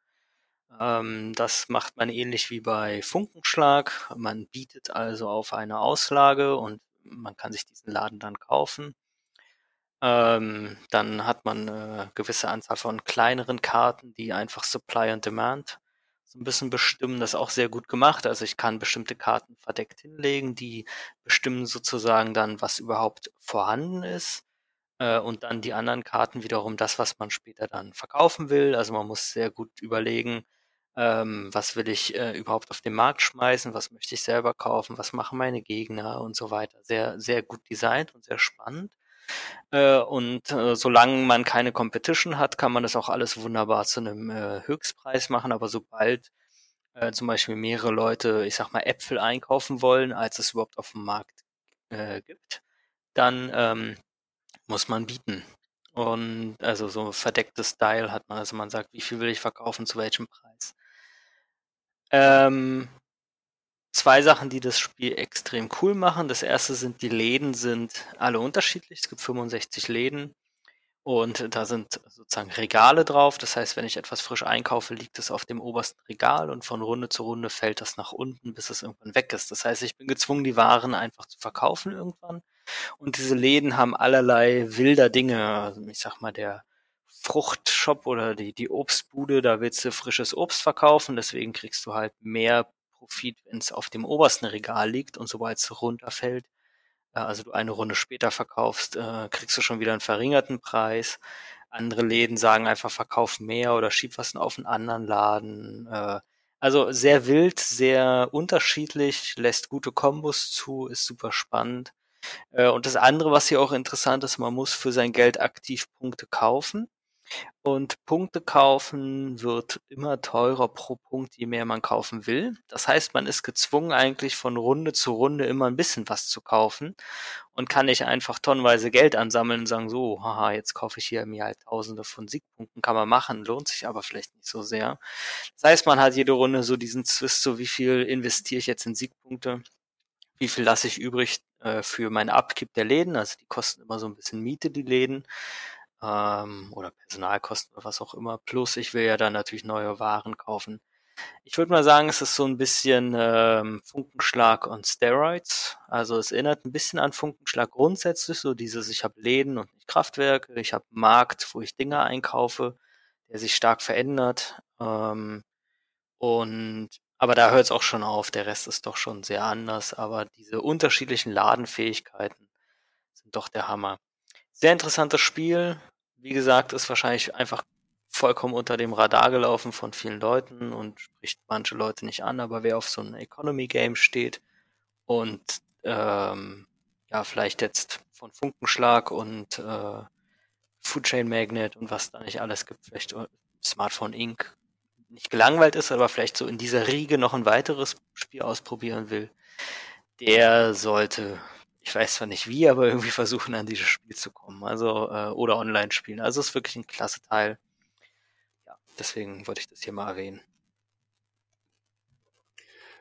Ähm, das macht man ähnlich wie bei Funkenschlag. Man bietet also auf eine Auslage und man kann sich diesen Laden dann kaufen. Ähm, dann hat man eine gewisse Anzahl von kleineren Karten, die einfach Supply and Demand so ein bisschen bestimmen. Das auch sehr gut gemacht. Also ich kann bestimmte Karten verdeckt hinlegen, die bestimmen sozusagen dann, was überhaupt vorhanden ist. Äh, und dann die anderen Karten wiederum das, was man später dann verkaufen will. Also man muss sehr gut überlegen, ähm, was will ich äh, überhaupt auf den Markt schmeißen, was möchte ich selber kaufen, was machen meine Gegner und so weiter. Sehr, sehr gut designt und sehr spannend. Äh, und äh, solange man keine Competition hat, kann man das auch alles wunderbar zu einem äh, Höchstpreis machen. Aber sobald zum Beispiel mehrere Leute, ich sag mal, Äpfel einkaufen wollen, als es überhaupt auf dem Markt gibt, dann ähm, muss man bieten. Und also so verdecktes Style hat man, also man sagt, wie viel will ich verkaufen, zu welchem Preis. Ähm, zwei Sachen, die das Spiel extrem cool machen. Das erste sind, die Läden sind alle unterschiedlich. Es gibt 65 Läden und da sind sozusagen Regale drauf. Das heißt, wenn ich etwas frisch einkaufe, liegt es auf dem obersten Regal und von Runde zu Runde fällt das nach unten, bis es irgendwann weg ist. Das heißt, ich bin gezwungen, die Waren einfach zu verkaufen irgendwann. Und diese Läden haben allerlei wilder Dinge. Also ich sag mal, der Fruchtshop oder die, die Obstbude, da willst du frisches Obst verkaufen, deswegen kriegst du halt mehr Profit, wenn es auf dem obersten Regal liegt und sobald es runterfällt, äh, also du eine Runde später verkaufst, äh, kriegst du schon wieder einen verringerten Preis. Andere Läden sagen einfach, verkauf mehr oder schieb was auf einen anderen Laden. Äh, also sehr wild, sehr unterschiedlich, lässt gute Kombos zu, ist super spannend. Und das andere, was hier auch interessant ist, man muss für sein Geld aktiv Punkte kaufen. Und Punkte kaufen wird immer teurer pro Punkt, je mehr man kaufen will. Das heißt, man ist gezwungen, eigentlich von Runde zu Runde immer ein bisschen was zu kaufen und kann nicht einfach tonnenweise Geld ansammeln und sagen, so, haha, jetzt kaufe ich hier mir halt tausende von Siegpunkten, kann man machen, lohnt sich aber vielleicht nicht so sehr. Das heißt, man hat jede Runde so diesen Zwist, so wie viel investiere ich jetzt in Siegpunkte, wie viel lasse ich übrig äh, für meine Abgib der Läden, also die kosten immer so ein bisschen Miete, die Läden ähm, oder Personalkosten oder was auch immer. Plus ich will ja dann natürlich neue Waren kaufen. Ich würde mal sagen, es ist so ein bisschen ähm, Funkenschlag und Steroids. Also es erinnert ein bisschen an Funkenschlag grundsätzlich, so dieses, ich habe Läden und nicht Kraftwerke, ich habe Markt, wo ich Dinge einkaufe, der sich stark verändert. Ähm, und aber da hört es auch schon auf, der Rest ist doch schon sehr anders, aber diese unterschiedlichen Ladenfähigkeiten sind doch der Hammer. Sehr interessantes Spiel. Wie gesagt, ist wahrscheinlich einfach vollkommen unter dem Radar gelaufen von vielen Leuten und spricht manche Leute nicht an, aber wer auf so ein Economy-Game steht und ähm, ja, vielleicht jetzt von Funkenschlag und äh, Food Chain Magnet und was da nicht alles gibt, vielleicht Smartphone Inc. nicht gelangweilt ist, aber vielleicht so in dieser Riege noch ein weiteres Spiel ausprobieren will, der sollte ich weiß zwar nicht wie, aber irgendwie versuchen an dieses Spiel zu kommen. Also, äh, oder online spielen. Also es ist wirklich ein klasse Teil. Ja, deswegen wollte ich das hier mal erwähnen.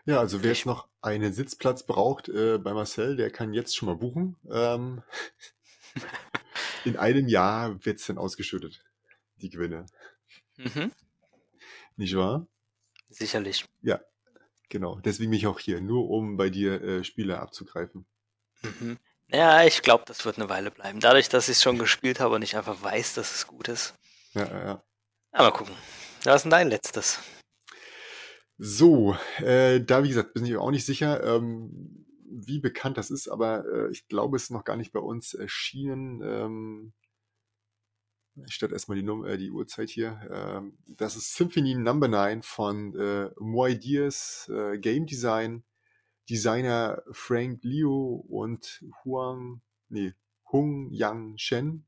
Ja, also wer jetzt noch einen Sitzplatz braucht äh, bei Marcel, der kann jetzt schon mal buchen. Ähm, [laughs] in einem Jahr wird es dann ausgeschüttet, die Gewinne. Mhm. Nicht wahr? Sicherlich. Ja, genau. Deswegen bin ich auch hier, nur um bei dir äh, Spiele abzugreifen. Mhm. Ja, ich glaube, das wird eine Weile bleiben. Dadurch, dass ich es schon gespielt habe und ich einfach weiß, dass es gut ist. Ja, ja, ja. Aber gucken. Was ist denn dein letztes? So, äh, da wie gesagt, bin ich auch nicht sicher, ähm, wie bekannt das ist, aber äh, ich glaube, es ist noch gar nicht bei uns erschienen. Ähm, ich stelle erstmal die, Num äh, die Uhrzeit hier. Ähm, das ist Symphony Number 9 von äh, Moidiers äh, Game Design. Designer Frank Liu und Huang, nee, Hung Yang Shen.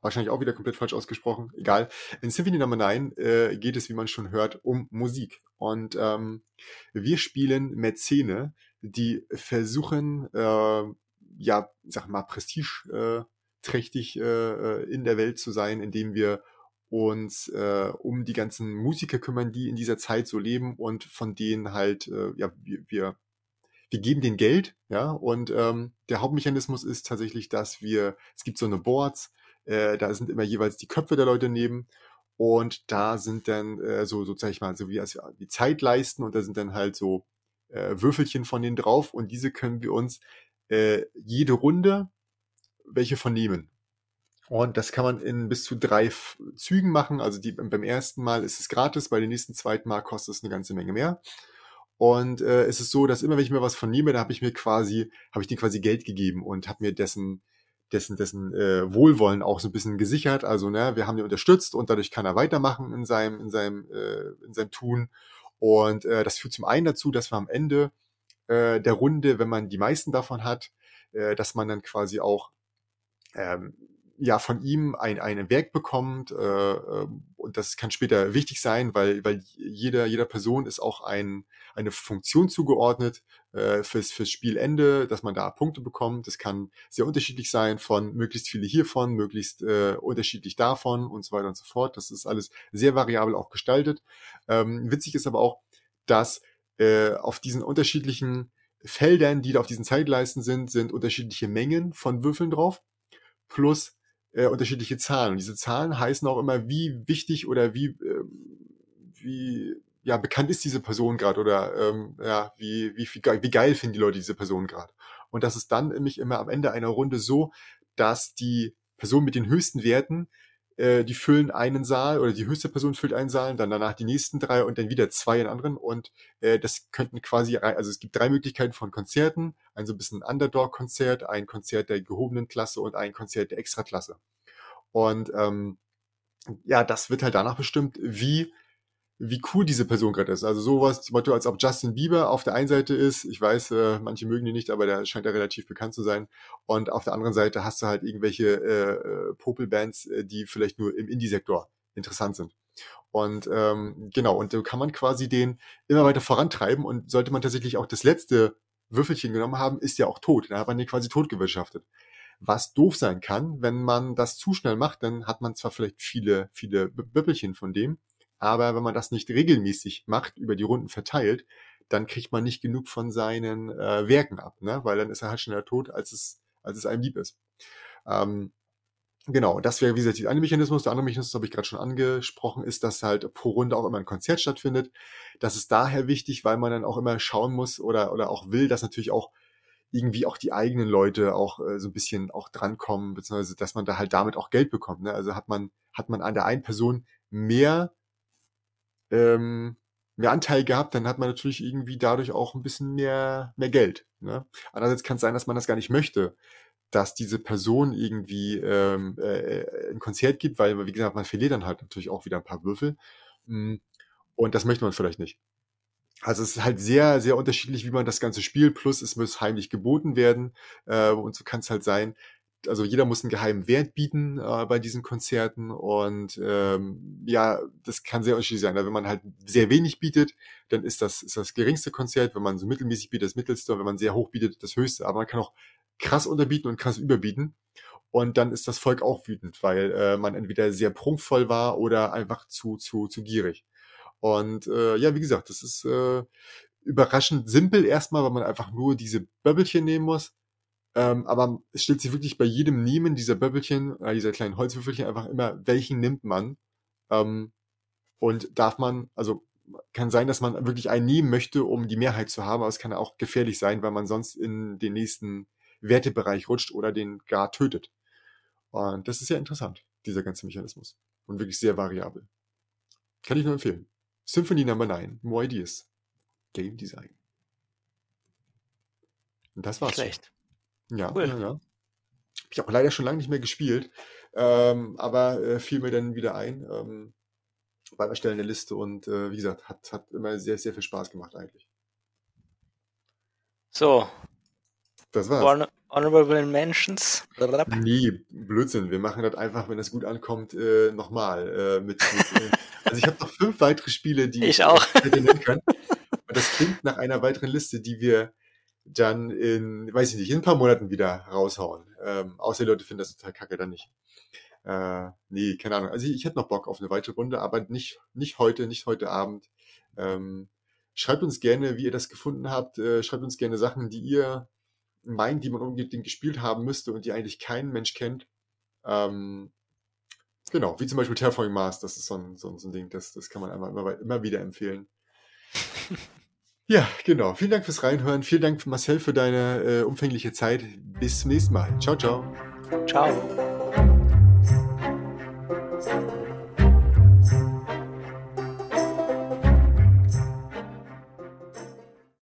Wahrscheinlich auch wieder komplett falsch ausgesprochen. Egal. In Symphony Number 9 äh, geht es, wie man schon hört, um Musik. Und ähm, wir spielen Mäzene, die versuchen, äh, ja, sag mal, prestigeträchtig äh, äh, in der Welt zu sein, indem wir uns äh, um die ganzen Musiker kümmern, die in dieser Zeit so leben und von denen halt, äh, ja, wir, wir wir geben den Geld, ja, und ähm, der Hauptmechanismus ist tatsächlich, dass wir, es gibt so eine Boards, äh, da sind immer jeweils die Köpfe der Leute neben und da sind dann äh, so, so sag ich mal, so wie, als, wie Zeitleisten und da sind dann halt so äh, Würfelchen von denen drauf und diese können wir uns äh, jede Runde welche von nehmen. Und das kann man in bis zu drei Zügen machen. Also die, beim ersten Mal ist es gratis, bei den nächsten zweiten Mal kostet es eine ganze Menge mehr. Und äh, es ist so, dass immer wenn ich mir was von nehme, da habe ich mir quasi, habe ich dir quasi Geld gegeben und habe mir dessen, dessen, dessen äh, Wohlwollen auch so ein bisschen gesichert. Also ne, wir haben ihn unterstützt und dadurch kann er weitermachen in seinem, in seinem, äh, in seinem Tun. Und äh, das führt zum einen dazu, dass wir am Ende äh, der Runde, wenn man die meisten davon hat, äh, dass man dann quasi auch ähm, ja von ihm ein, ein Werk bekommt äh, ähm, und das kann später wichtig sein, weil, weil jeder, jeder Person ist auch ein, eine Funktion zugeordnet äh, fürs, fürs Spielende, dass man da Punkte bekommt. Das kann sehr unterschiedlich sein von möglichst viele hiervon, möglichst äh, unterschiedlich davon und so weiter und so fort. Das ist alles sehr variabel auch gestaltet. Ähm, witzig ist aber auch, dass äh, auf diesen unterschiedlichen Feldern, die da auf diesen Zeitleisten sind, sind unterschiedliche Mengen von Würfeln drauf plus äh, unterschiedliche Zahlen. Und diese Zahlen heißen auch immer, wie wichtig oder wie, äh, wie ja, bekannt ist diese Person gerade oder ähm, ja, wie, wie, wie, wie geil finden die Leute diese Person gerade. Und das ist dann nämlich immer am Ende einer Runde so, dass die Person mit den höchsten Werten äh, die füllen einen Saal oder die höchste Person füllt einen Saal, dann danach die nächsten drei und dann wieder zwei in anderen. Und äh, das könnten quasi, also es gibt drei Möglichkeiten von Konzerten. Ein so ein bisschen Underdog-Konzert, ein Konzert der gehobenen Klasse und ein Konzert der Extraklasse. Und ähm, ja, das wird halt danach bestimmt, wie wie cool diese Person gerade ist. Also sowas, zum Beispiel, als ob Justin Bieber auf der einen Seite ist, ich weiß, äh, manche mögen ihn nicht, aber der scheint ja relativ bekannt zu sein. Und auf der anderen Seite hast du halt irgendwelche äh, äh Popelbands, äh, die vielleicht nur im Indie-Sektor interessant sind. Und ähm, genau, und so kann man quasi den immer weiter vorantreiben und sollte man tatsächlich auch das letzte Würfelchen genommen haben, ist ja auch tot. Da hat man den quasi totgewirtschaftet. Was doof sein kann, wenn man das zu schnell macht, dann hat man zwar vielleicht viele, viele Böppelchen von dem, aber wenn man das nicht regelmäßig macht, über die Runden verteilt, dann kriegt man nicht genug von seinen äh, Werken ab, ne? weil dann ist er halt schneller tot, als es, als es einem lieb ist. Ähm, genau, das wäre wie gesagt der eine Mechanismus. Der andere Mechanismus, habe ich gerade schon angesprochen, ist, dass halt pro Runde auch immer ein Konzert stattfindet. Das ist daher wichtig, weil man dann auch immer schauen muss oder, oder auch will, dass natürlich auch irgendwie auch die eigenen Leute auch äh, so ein bisschen auch drankommen, beziehungsweise dass man da halt damit auch Geld bekommt. Ne? Also hat man, hat man an der einen Person mehr ähm, mehr Anteil gehabt, dann hat man natürlich irgendwie dadurch auch ein bisschen mehr, mehr Geld. Ne? Andererseits kann es sein, dass man das gar nicht möchte, dass diese Person irgendwie ähm, äh, ein Konzert gibt, weil, wie gesagt, man verliert dann halt natürlich auch wieder ein paar Würfel. Mm, und das möchte man vielleicht nicht. Also es ist halt sehr, sehr unterschiedlich, wie man das Ganze spielt. Plus es muss heimlich geboten werden. Äh, und so kann es halt sein, also jeder muss einen geheimen Wert bieten äh, bei diesen Konzerten und ähm, ja, das kann sehr unterschiedlich sein. Wenn man halt sehr wenig bietet, dann ist das, ist das geringste Konzert. Wenn man so mittelmäßig bietet, das mittelste und wenn man sehr hoch bietet, das höchste. Aber man kann auch krass unterbieten und krass überbieten. Und dann ist das Volk auch wütend, weil äh, man entweder sehr prunkvoll war oder einfach zu, zu, zu gierig. Und äh, ja, wie gesagt, das ist äh, überraschend simpel erstmal, weil man einfach nur diese Böbbelchen nehmen muss ähm, aber es stellt sich wirklich bei jedem Nehmen dieser Böbbelchen, äh, dieser kleinen Holzwürfelchen einfach immer, welchen nimmt man. Ähm, und darf man, also kann sein, dass man wirklich einen nehmen möchte, um die Mehrheit zu haben, aber es kann auch gefährlich sein, weil man sonst in den nächsten Wertebereich rutscht oder den gar tötet. Und das ist sehr interessant, dieser ganze Mechanismus. Und wirklich sehr variabel. Kann ich nur empfehlen. Symphony Number 9, More Ideas. Game Design. Und das war's. Schlecht. Ja, cool. ja, ja. Hab ich auch leider schon lange nicht mehr gespielt, ähm, aber äh, fiel mir dann wieder ein ähm, beim Erstellen der Liste und äh, wie gesagt, hat, hat immer sehr, sehr viel Spaß gemacht eigentlich. So. Das war's. Hon Honorable Mentions. Nee, Blödsinn. Wir machen das einfach, wenn es gut ankommt, äh, nochmal. Äh, mit, mit, äh, [laughs] also ich habe noch fünf weitere Spiele, die ich, ich auch. nennen kann. Und das klingt nach einer weiteren Liste, die wir dann in, weiß ich nicht, in ein paar Monaten wieder raushauen. Ähm, außer die Leute finden das total kacke, dann nicht. Äh, nee, keine Ahnung. Also ich, ich hätte noch Bock auf eine weitere Runde, aber nicht, nicht heute, nicht heute Abend. Ähm, schreibt uns gerne, wie ihr das gefunden habt. Äh, schreibt uns gerne Sachen, die ihr meint, die man unbedingt gespielt haben müsste und die eigentlich kein Mensch kennt. Ähm, genau, wie zum Beispiel Terraforming Mars, das ist so ein, so ein, so ein Ding, das, das kann man immer, immer, immer wieder empfehlen. [laughs] ja, genau. Vielen Dank fürs Reinhören. Vielen Dank, Marcel, für deine äh, umfängliche Zeit. Bis zum nächsten Mal. Ciao, ciao. Ciao.